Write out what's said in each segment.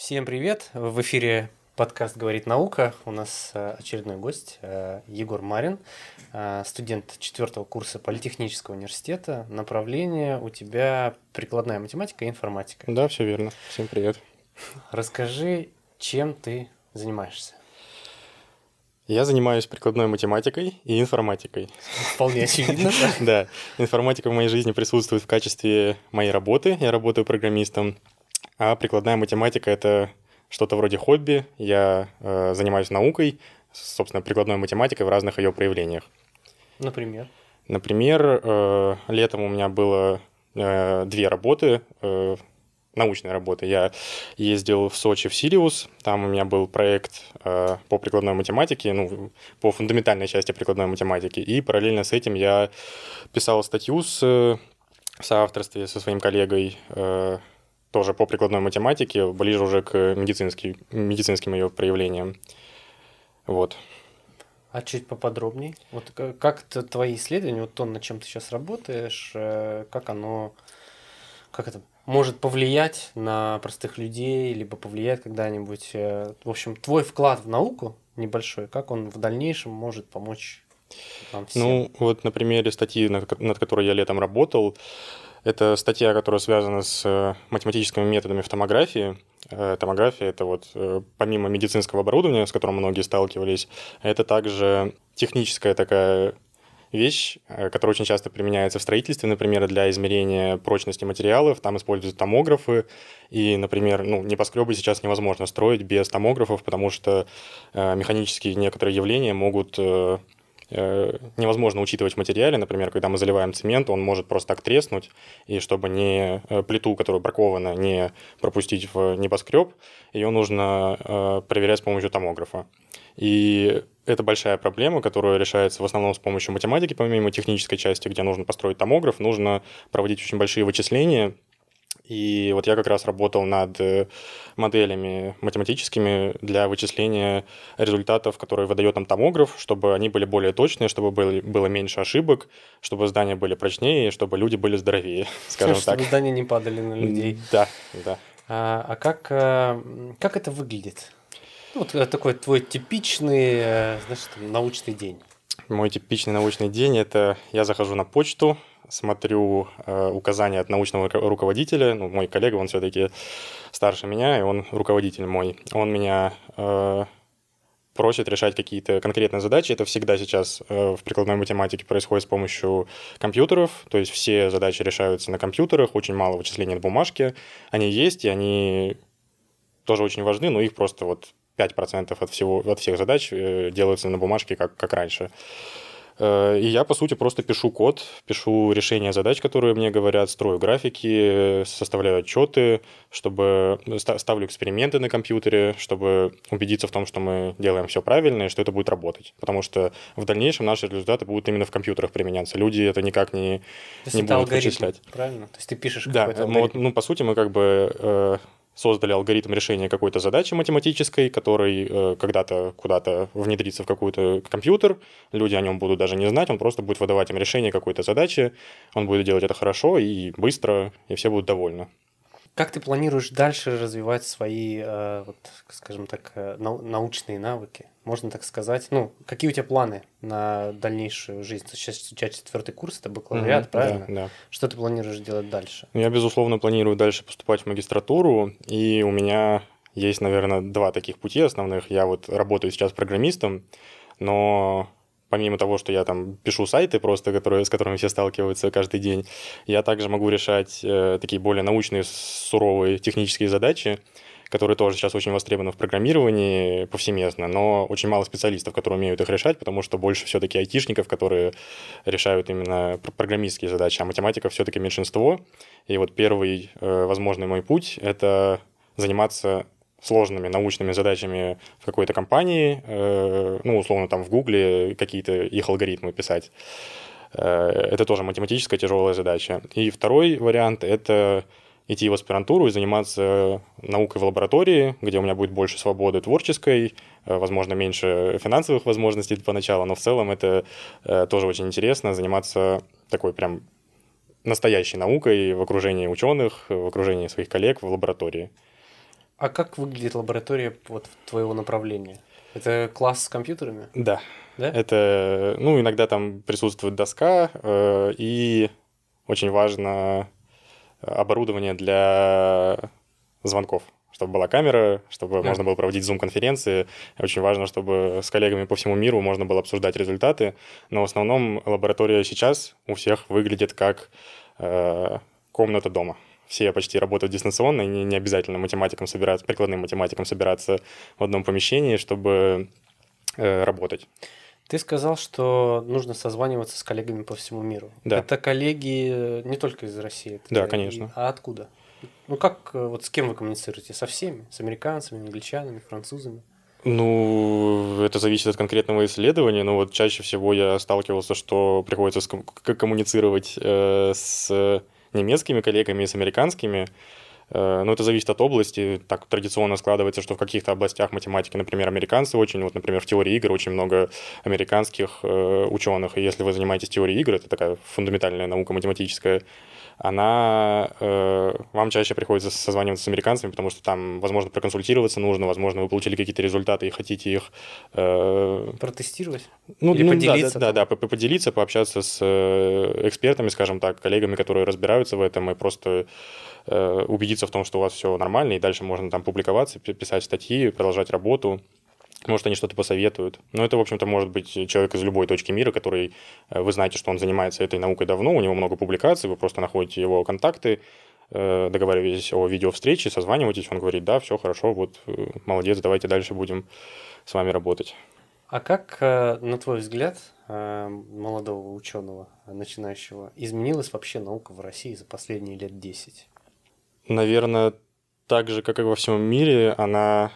Всем привет! В эфире подкаст «Говорит наука». У нас э, очередной гость э, Егор Марин, э, студент четвертого курса Политехнического университета. Направление у тебя прикладная математика и информатика. Да, все верно. Всем привет. Расскажи, чем ты занимаешься? Я занимаюсь прикладной математикой и информатикой. Вполне очевидно. Да, информатика в моей жизни присутствует в качестве моей работы. Я работаю программистом. А прикладная математика — это что-то вроде хобби. Я э, занимаюсь наукой, собственно, прикладной математикой в разных ее проявлениях. Например? Например, э, летом у меня было э, две работы, э, научные работы. Я ездил в Сочи в Сириус, там у меня был проект э, по прикладной математике, ну, по фундаментальной части прикладной математики, и параллельно с этим я писал статью с, в соавторстве со своим коллегой э, тоже по прикладной математике, ближе уже к медицинским, медицинским ее проявлениям. Вот. А чуть поподробнее. Вот как это твои исследования, вот то, над чем ты сейчас работаешь, э, как оно, как это может повлиять на простых людей, либо повлиять когда-нибудь. Э, в общем, твой вклад в науку небольшой, как он в дальнейшем может помочь нам всем? Ну, вот на примере статьи, над которой я летом работал, это статья, которая связана с э, математическими методами в томографии. Э, томография — это вот э, помимо медицинского оборудования, с которым многие сталкивались, это также техническая такая вещь, которая очень часто применяется в строительстве, например, для измерения прочности материалов. Там используют томографы. И, например, ну, небоскребы сейчас невозможно строить без томографов, потому что механические некоторые явления могут невозможно учитывать в материале. Например, когда мы заливаем цемент, он может просто так треснуть, и чтобы не э, плиту, которая бракована, не пропустить в небоскреб, ее нужно э, проверять с помощью томографа. И это большая проблема, которая решается в основном с помощью математики, помимо технической части, где нужно построить томограф, нужно проводить очень большие вычисления, и вот я как раз работал над э, моделями математическими для вычисления результатов, которые выдает нам томограф, чтобы они были более точные, чтобы было, было меньше ошибок, чтобы здания были прочнее, чтобы люди были здоровее, скажем Все, так. Чтобы здания не падали на людей. Да, да. А, а как, э, как это выглядит? Вот э, такой твой типичный, значит, научный день. Мой типичный научный день – это я захожу на почту, смотрю э, указания от научного руководителя. Ну, мой коллега, он все-таки старше меня, и он руководитель мой. Он меня э, просит решать какие-то конкретные задачи. Это всегда сейчас э, в прикладной математике происходит с помощью компьютеров. То есть все задачи решаются на компьютерах, очень мало вычислений на бумажке. Они есть, и они тоже очень важны, но их просто вот 5% от, всего, от всех задач э, делаются на бумажке, как, как раньше. Э, и я, по сути, просто пишу код, пишу решения задач, которые мне говорят, строю графики, составляю отчеты, чтобы ставлю эксперименты на компьютере, чтобы убедиться в том, что мы делаем все правильно и что это будет работать. Потому что в дальнейшем наши результаты будут именно в компьютерах применяться. Люди это никак не, не будут алгоритм, вычислять. Правильно? То есть ты пишешь да, какой-то алгоритм. ну, по сути, мы как бы э, создали алгоритм решения какой-то задачи математической, который э, когда-то куда-то внедрится в какой-то компьютер, люди о нем будут даже не знать, он просто будет выдавать им решение какой-то задачи, он будет делать это хорошо и быстро, и все будут довольны. Как ты планируешь дальше развивать свои, э, вот, скажем так, э, научные навыки? Можно так сказать. Ну, какие у тебя планы на дальнейшую жизнь? Сейчас у тебя четвертый курс, это бакалавриат, mm-hmm, правильно? Да, да. Что ты планируешь делать дальше? Я, безусловно, планирую дальше поступать в магистратуру, и у меня есть, наверное, два таких пути основных. Я вот работаю сейчас программистом, но помимо того, что я там пишу сайты просто, которые, с которыми все сталкиваются каждый день, я также могу решать э, такие более научные, суровые технические задачи, которые тоже сейчас очень востребованы в программировании повсеместно, но очень мало специалистов, которые умеют их решать, потому что больше все-таки айтишников, которые решают именно программистские задачи, а математиков все-таки меньшинство. И вот первый э, возможный мой путь — это заниматься сложными научными задачами в какой-то компании, э, ну, условно, там в Гугле какие-то их алгоритмы писать. Э, это тоже математическая тяжелая задача. И второй вариант — это идти в аспирантуру и заниматься наукой в лаборатории, где у меня будет больше свободы творческой, э, возможно, меньше финансовых возможностей поначалу, но в целом это тоже очень интересно, заниматься такой прям настоящей наукой в окружении ученых, в окружении своих коллег в лаборатории. А как выглядит лаборатория вот твоего направления? Это класс с компьютерами? Да. Да? Это, ну, иногда там присутствует доска, э, и очень важно оборудование для звонков чтобы была камера, чтобы да. можно было проводить зум-конференции. Очень важно, чтобы с коллегами по всему миру можно было обсуждать результаты. Но в основном лаборатория сейчас у всех выглядит как э, комната дома. Все почти работают дистанционно, и не, не обязательно математикам собираться, прикладным математикам собираться в одном помещении, чтобы э, работать. Ты сказал, что нужно созваниваться с коллегами по всему миру. Да. Это коллеги не только из России. Да, конечно. А откуда? Ну как, э, вот с кем вы коммуницируете? Со всеми? С американцами, англичанами, французами? Ну, это зависит от конкретного исследования, но вот чаще всего я сталкивался, что приходится коммуницировать э, с немецкими коллегами и с американскими. Э, но это зависит от области. Так традиционно складывается, что в каких-то областях математики, например, американцы очень, вот, например, в теории игр очень много американских э, ученых. И если вы занимаетесь теорией игр, это такая фундаментальная наука математическая, она э, вам чаще приходится созваниваться с американцами, потому что там, возможно, проконсультироваться нужно, возможно, вы получили какие-то результаты и хотите их... Э, Протестировать? Ну, Или ну поделиться? Да, да, да, поделиться, пообщаться с э, экспертами, скажем так, коллегами, которые разбираются в этом, и просто э, убедиться в том, что у вас все нормально, и дальше можно там публиковаться, писать статьи, продолжать работу. Может, они что-то посоветуют. Но это, в общем-то, может быть человек из любой точки мира, который, э, вы знаете, что он занимается этой наукой давно, у него много публикаций, вы просто находите его контакты, э, договариваетесь о видеовстрече, созваниваетесь, он говорит, да, все хорошо, вот, э, молодец, давайте дальше будем с вами работать. А как, на твой взгляд, молодого ученого, начинающего, изменилась вообще наука в России за последние лет 10? Наверное, так же, как и во всем мире, она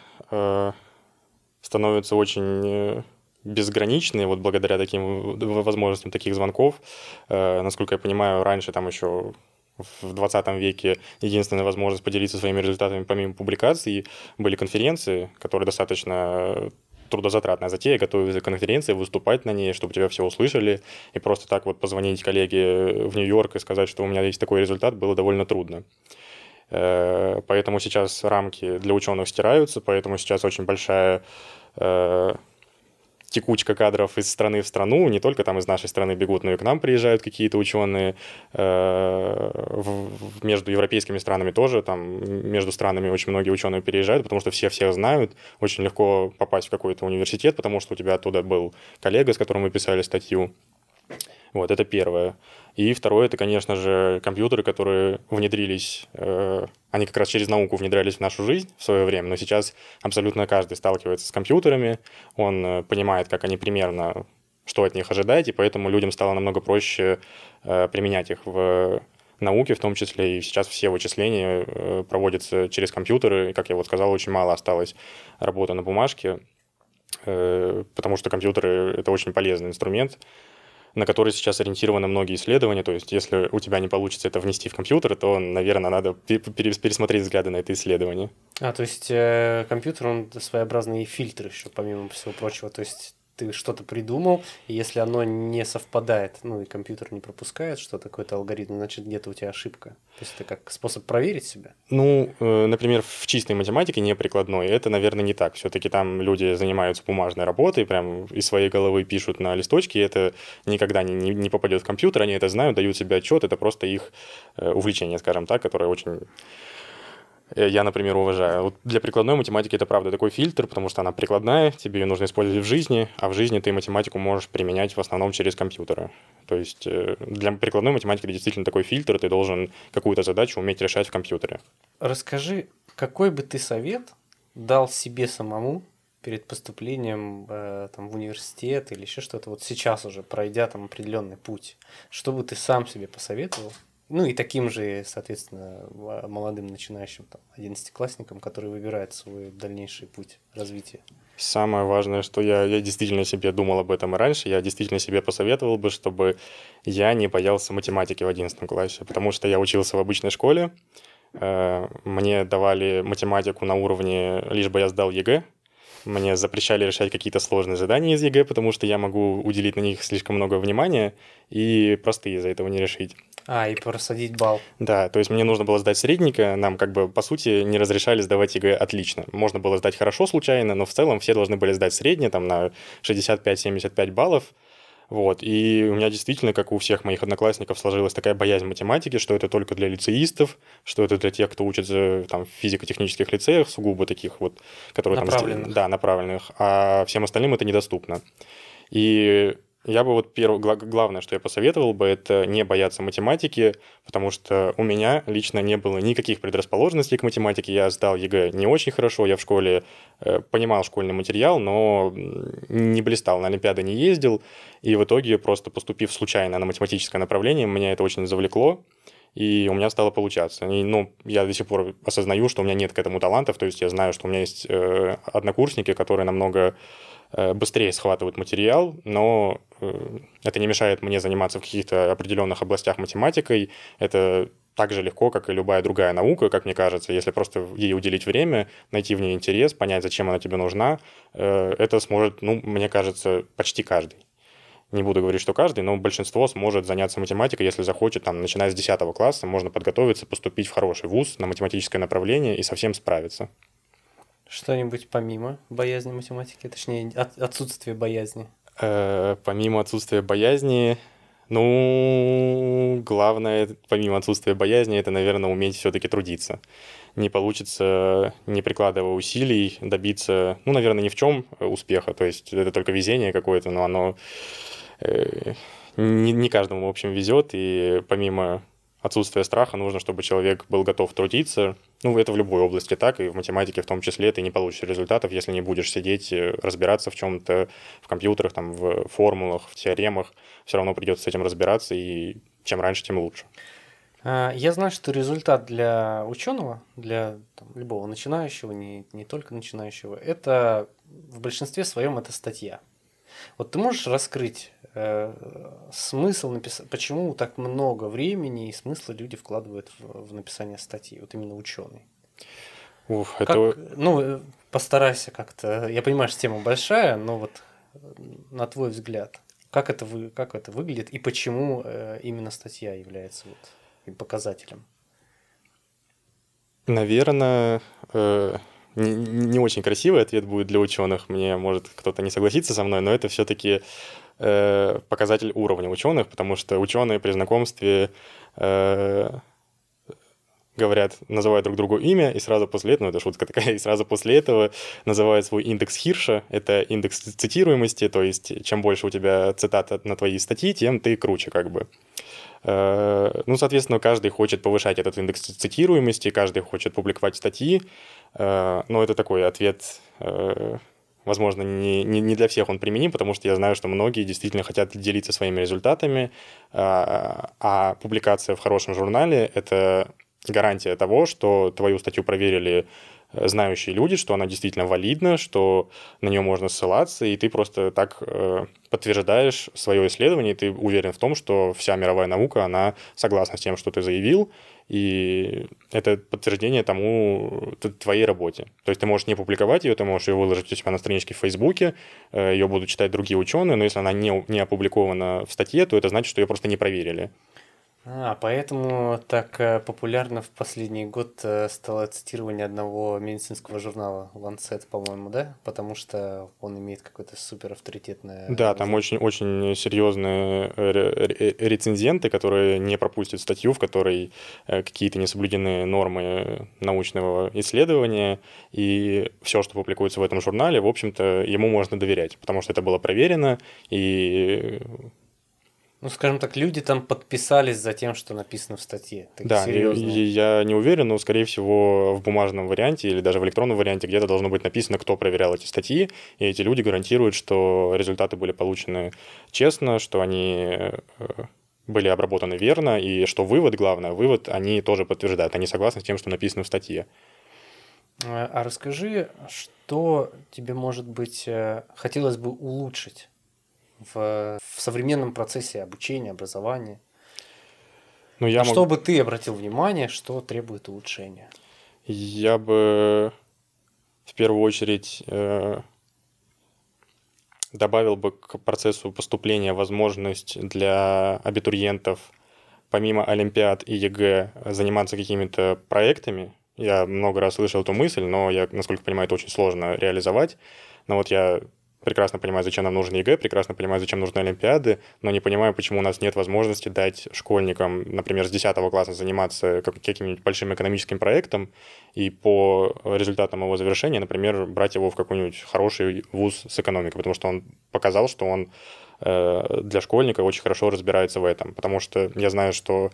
становятся очень э, безграничные, вот благодаря таким возможностям таких звонков. Э, насколько я понимаю, раньше там еще в 20 веке единственная возможность поделиться своими результатами помимо публикаций были конференции, которые достаточно трудозатратная затея, готовить конференции, выступать на ней, чтобы тебя все услышали, и просто так вот позвонить коллеге в Нью-Йорк и сказать, что у меня есть такой результат, было довольно трудно. Э, поэтому сейчас рамки для ученых стираются, поэтому сейчас очень большая э, текучка кадров из страны в страну, не только там из нашей страны бегут, но и к нам приезжают какие-то ученые, э, между европейскими странами тоже, там между странами очень многие ученые переезжают, потому что все всех знают, очень легко попасть в какой-то университет, потому что у тебя оттуда был коллега, с которым вы писали статью. Вот, это первое. И второе, это, конечно же, компьютеры, которые внедрились, э, они как раз через науку внедрялись в нашу жизнь в свое время, но сейчас абсолютно каждый сталкивается с компьютерами, он э, понимает, как они примерно, что от них ожидать, и поэтому людям стало намного проще э, применять их в науке в том числе, и сейчас все вычисления э, проводятся через компьютеры, и, как я вот сказал, очень мало осталось работы на бумажке, э, потому что компьютеры — это очень полезный инструмент, на который сейчас ориентированы многие исследования. То есть, если у тебя не получится это внести в компьютер, то, наверное, надо пересмотреть взгляды на это исследование. А, то есть э, компьютер, он своеобразный фильтр еще, помимо всего прочего. То есть ты что-то придумал, и если оно не совпадает, ну и компьютер не пропускает что-то, какой-то алгоритм, значит где-то у тебя ошибка. То есть это как способ проверить себя? Ну, э, например, в чистой математике, не прикладной, это, наверное, не так. Все-таки там люди занимаются бумажной работой, прям из своей головы пишут на листочке, это никогда не, не, не попадет в компьютер, они это знают, дают себе отчет, это просто их э, увлечение, скажем так, которое очень я, например, уважаю. Вот для прикладной математики это правда такой фильтр, потому что она прикладная, тебе ее нужно использовать в жизни, а в жизни ты математику можешь применять в основном через компьютеры. То есть э, для прикладной математики это действительно такой фильтр, ты должен какую-то задачу уметь решать в компьютере. Расскажи, какой бы ты совет дал себе самому перед поступлением э, там, в университет или еще что-то, вот сейчас уже пройдя там определенный путь, что бы ты сам себе посоветовал, ну и таким же, соответственно, молодым начинающим там, одиннадцатиклассникам, которые выбирают свой дальнейший путь развития. Самое важное, что я, я действительно себе думал об этом и раньше, я действительно себе посоветовал бы, чтобы я не боялся математики в одиннадцатом классе, потому что я учился в обычной школе, э, мне давали математику на уровне, лишь бы я сдал ЕГЭ, Мне запрещали решать какие-то сложные задания из ЕГЭ, потому что я могу уделить на них слишком много внимания и простые из-за этого не решить. А, и просадить балл. Да, то есть мне нужно было сдать средненько, нам как бы по сути не разрешали сдавать ЕГЭ отлично. Можно было сдать хорошо случайно, но в целом все должны были сдать среднее, там на 65-75 баллов, вот. И у меня действительно, как у всех моих одноклассников, сложилась такая боязнь математики, что это только для лицеистов, что это для тех, кто учится там, в физико-технических лицеях, сугубо таких вот, которые направленных. там... Да, направленных. А всем остальным это недоступно. И я бы вот первое, главное, что я посоветовал бы, это не бояться математики, потому что у меня лично не было никаких предрасположенностей к математике. Я сдал ЕГЭ не очень хорошо, я в школе э, понимал школьный материал, но не блистал, на Олимпиады не ездил, и в итоге просто поступив случайно на математическое направление, меня это очень завлекло, и у меня стало получаться. И, ну, я до сих пор осознаю, что у меня нет к этому талантов, то есть я знаю, что у меня есть э, однокурсники, которые намного быстрее схватывают материал, но э, это не мешает мне заниматься в каких-то определенных областях математикой. Это так же легко, как и любая другая наука, как мне кажется, если просто ей уделить время, найти в ней интерес, понять, зачем она тебе нужна, э, это сможет, ну, мне кажется, почти каждый. Не буду говорить, что каждый, но большинство сможет заняться математикой, если захочет, там, начиная с 10 класса, можно подготовиться, поступить в хороший вуз на математическое направление и совсем справиться. Что-нибудь помимо боязни математики, точнее, от, отсутствие боязни? Э, помимо отсутствия боязни, ну, главное, помимо отсутствия боязни, это, наверное, уметь все-таки трудиться. Не получится, не прикладывая усилий, добиться, ну, наверное, ни в чем успеха. То есть это только везение какое-то, но оно э, не, не каждому, в общем, везет. И помимо отсутствия страха, нужно, чтобы человек был готов трудиться. Ну, это в любой области так, и в математике в том числе ты не получишь результатов, если не будешь сидеть, разбираться в чем-то, в компьютерах, там, в формулах, в теоремах. Все равно придется с этим разбираться, и чем раньше, тем лучше. А, я знаю, что результат для ученого, для там, любого начинающего, не, не только начинающего, это в большинстве своем это статья. Вот ты можешь раскрыть э, смысл написать, почему так много времени и смысла люди вкладывают в, в написание статьи, вот именно ученый. Уф, как, это... Ну, э, постарайся как-то. Я понимаю, что тема большая, но вот э, на твой взгляд, как это, вы, как это выглядит и почему э, именно статья является вот показателем? Наверное, э, не, не очень красивый ответ будет для ученых. Мне может кто-то не согласиться со мной, но это все-таки э, показатель уровня ученых, потому что ученые при знакомстве э, говорят, называют друг другу имя, и сразу после этого, ну это шутка такая, и сразу после этого называют свой индекс Хирша, это индекс цитируемости, то есть чем больше у тебя цитат на твои статьи, тем ты круче как бы. Э, ну, соответственно, каждый хочет повышать этот индекс цитируемости, каждый хочет публиковать статьи, э, но это такой ответ э, возможно, не, не, не для всех он применим, потому что я знаю, что многие действительно хотят делиться своими результатами, а, а публикация в хорошем журнале — это гарантия того, что твою статью проверили знающие люди, что она действительно валидна, что на нее можно ссылаться, и ты просто так э, подтверждаешь свое исследование, и ты уверен в том, что вся мировая наука, она согласна с тем, что ты заявил, и это подтверждение тому твоей работе. То есть ты можешь не публиковать ее, ты можешь ее выложить у себя на страничке в Фейсбуке, э, ее будут читать другие ученые, но если она не, не опубликована в статье, то это значит, что ее просто не проверили. А, поэтому так э, популярно в последний год э, стало цитирование одного медицинского журнала Lancet, по-моему, да? Потому что он имеет какое-то супер авторитетное... Да, там очень-очень серьезные рецензенты, которые не пропустят статью, в которой э, какие-то несоблюдены нормы научного исследования, и все, что публикуется в этом журнале, в общем-то, ему можно доверять, потому что это было проверено, и ну, скажем так, люди там подписались за тем, что написано в статье. Так да, серьезные. я не уверен, но, скорее всего, в бумажном варианте или даже в электронном варианте где-то должно быть написано, кто проверял эти статьи, и эти люди гарантируют, что результаты были получены честно, что они э, были обработаны верно, и что вывод, главное, вывод они тоже подтверждают, они согласны с тем, что написано в статье. А, а расскажи, что тебе, может быть, э, хотелось бы улучшить в, в современном процессе обучения, образования? Ну, я На мог... что бы ты обратил внимание, что требует улучшения? Я бы в первую очередь э, добавил бы к процессу поступления возможность для абитуриентов помимо Олимпиад и ЕГЭ заниматься какими-то проектами. Я много раз слышал эту мысль, но я, насколько понимаю, это очень сложно реализовать. Но вот я прекрасно понимаю, зачем нам нужен ЕГЭ, прекрасно понимаю, зачем нужны Олимпиады, но не понимаю, почему у нас нет возможности дать школьникам, например, с 10 класса заниматься каким-нибудь большим экономическим проектом и по результатам его завершения, например, брать его в какой-нибудь хороший вуз с экономикой, потому что он показал, что он э, для школьника очень хорошо разбирается в этом. Потому что я знаю, что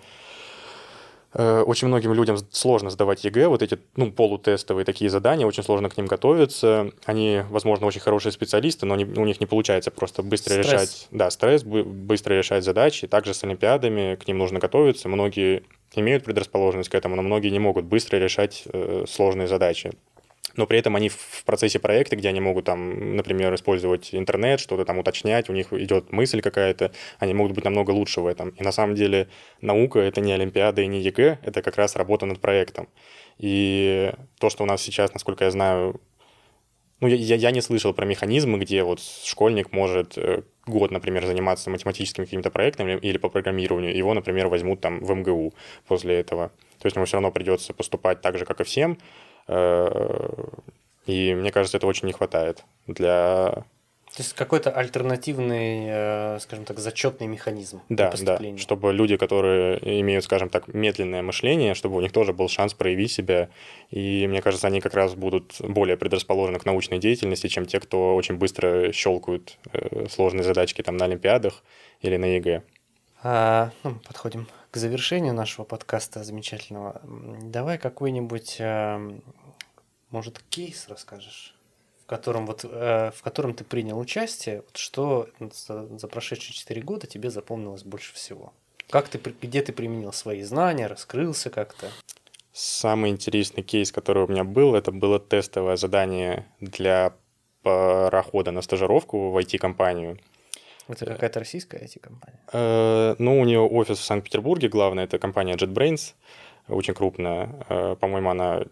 очень многим людям сложно сдавать ЕГЭ, вот эти ну, полутестовые такие задания, очень сложно к ним готовиться. Они, возможно, очень хорошие специалисты, но не, у них не получается просто быстро стресс. решать... Да, стресс, быстро решать задачи. Также с олимпиадами к ним нужно готовиться. Многие имеют предрасположенность к этому, но многие не могут быстро решать э, сложные задачи но при этом они в процессе проекта, где они могут там, например, использовать интернет, что-то там уточнять, у них идет мысль какая-то, они могут быть намного лучше в этом. И на самом деле наука — это не Олимпиада и не ЕГЭ, это как раз работа над проектом. И то, что у нас сейчас, насколько я знаю, ну, я, я не слышал про механизмы, где вот школьник может э, год, например, заниматься математическими какими-то проектами или по программированию, его, например, возьмут там в МГУ после этого. То есть ему все равно придется поступать так же, как и всем, и мне кажется, это очень не хватает для то есть какой-то альтернативный, э, скажем так, зачетный механизм да, Да, чтобы люди, которые имеют, скажем так, медленное мышление, чтобы у них тоже был шанс проявить себя. И мне кажется, они как раз будут более предрасположены к научной деятельности, чем те, кто очень быстро щелкают э, сложные задачки там на Олимпиадах или на ЕГЭ. А, ну, подходим к завершению нашего подкаста замечательного. Давай какой-нибудь, эм, может, кейс расскажешь, в котором, вот, э, в котором ты принял участие, вот что за, за прошедшие 4 года тебе запомнилось больше всего? Как ты, где ты применил свои знания, раскрылся как-то? Самый интересный кейс, который у меня был, это было тестовое задание для парохода на стажировку в IT-компанию. Это какая-то российская IT-компания? Э, ну, у нее офис в Санкт-Петербурге, главное, это компания JetBrains, очень крупная. Э, по-моему, она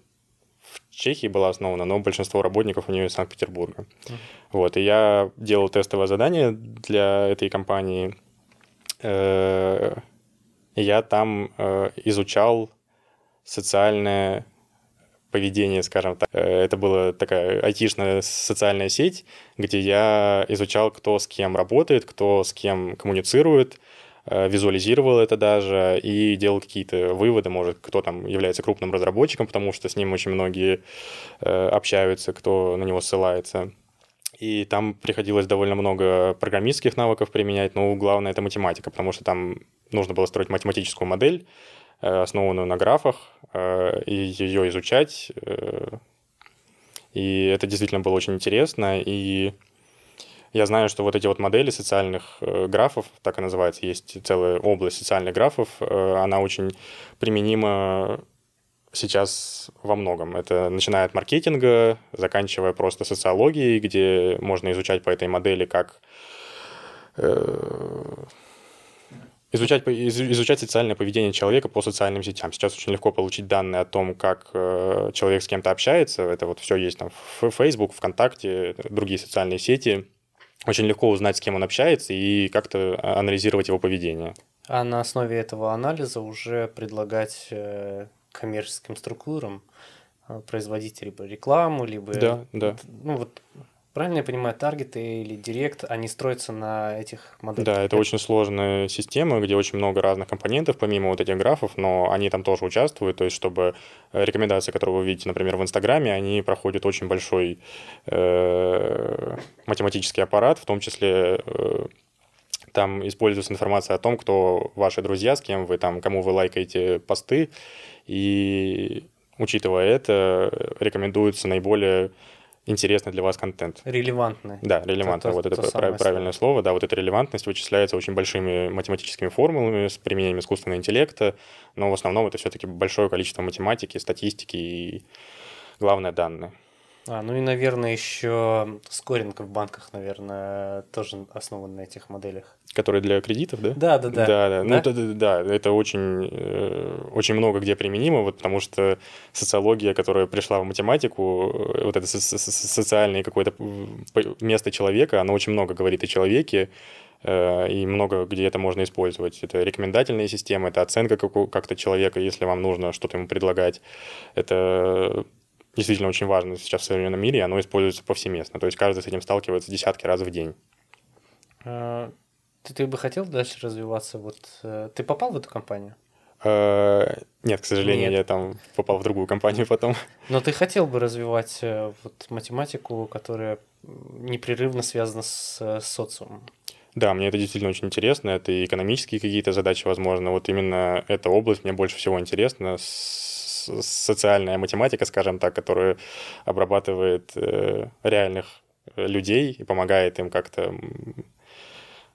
Чехии была основана, но большинство работников у нее из Санкт-Петербурга. Mm. Вот, и я делал тестовое задание для этой компании. Э, я там изучал социальное поведение, скажем так. Э, это была такая айтишная социальная сеть, где я изучал, кто с кем работает, кто с кем коммуницирует, э, визуализировал это даже и делал какие-то выводы, может, кто там является крупным разработчиком, потому что с ним очень многие э, общаются, кто на него ссылается. И там приходилось довольно много программистских навыков применять, но главное это математика, потому что там нужно было строить математическую модель, Э, основанную на графах, э, и ее изучать. Э, и это действительно было очень интересно. И я знаю, что вот эти вот модели социальных графов, так и называется, есть целая область социальных графов, она очень применима сейчас во многом. Это начиная от маркетинга, заканчивая просто социологией, где можно изучать по этой модели, как изучать, изучать социальное поведение человека по социальным сетям. Сейчас очень легко получить данные о том, как э, человек с кем-то общается. Это вот все есть там в Facebook, ВКонтакте, другие социальные сети. Очень легко узнать, с кем он общается и как-то анализировать его поведение. А на основе этого анализа уже предлагать э, коммерческим структурам э, производить либо рекламу, либо... Да, да. Ну вот Правильно я понимаю, таргеты или директ, они строятся на этих моделях? Да, это очень сложная система, где очень много разных компонентов, помимо вот этих графов, но они там тоже участвуют, то есть чтобы э, рекомендации, которые вы видите, например, в Инстаграме, они проходят очень большой математический аппарат, в том числе э, там используется информация о том, кто ваши друзья, с кем вы там, кому вы лайкаете посты, и учитывая это, рекомендуется наиболее интересный для вас контент. Релевантный. Да, релевантный. Вот это, это правильное слово. слово. Да, вот эта релевантность вычисляется очень большими математическими формулами с применением искусственного интеллекта, но в основном это все-таки большое количество математики, статистики и, главное, данные. А, ну и, наверное, еще скоринг в банках, наверное, тоже основан на этих моделях. Которые для кредитов, да? Да, да, да. Да, да. Ну, да, да, да, это очень, э, очень много где применимо, вот, потому что социология, которая пришла в математику, э, вот это социальное какое-то место человека, оно очень много говорит о человеке, э, и много где это можно использовать. Это рекомендательные системы, это оценка как-то человека, если вам нужно что-то ему предлагать. Это действительно очень важно сейчас в современном мире, и оно используется повсеместно. То есть каждый с этим сталкивается десятки раз в день. А, ты, ты бы хотел дальше развиваться? Вот э, ты попал в эту компанию? А, нет, к сожалению, Нет. я там попал в другую компанию потом. Но ты хотел бы развивать э, вот математику, которая непрерывно связана с, с социумом? Да, мне это действительно очень интересно. Это и экономические какие-то задачи, возможно. Вот именно эта область мне больше всего интересна. Социальная математика, скажем так, которая обрабатывает э, реальных людей и помогает им как-то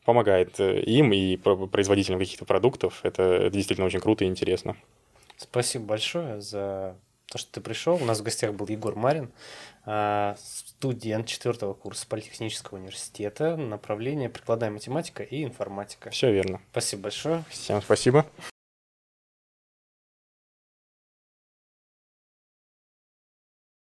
помогает э, им и производителям каких-то продуктов. Это, это действительно очень круто и интересно. Спасибо большое за то, что ты пришел. У нас в гостях был Егор Марин, а, студент четвертого курса Политехнического университета, направление прикладная математика и информатика. Все верно. Спасибо большое. Всем спасибо.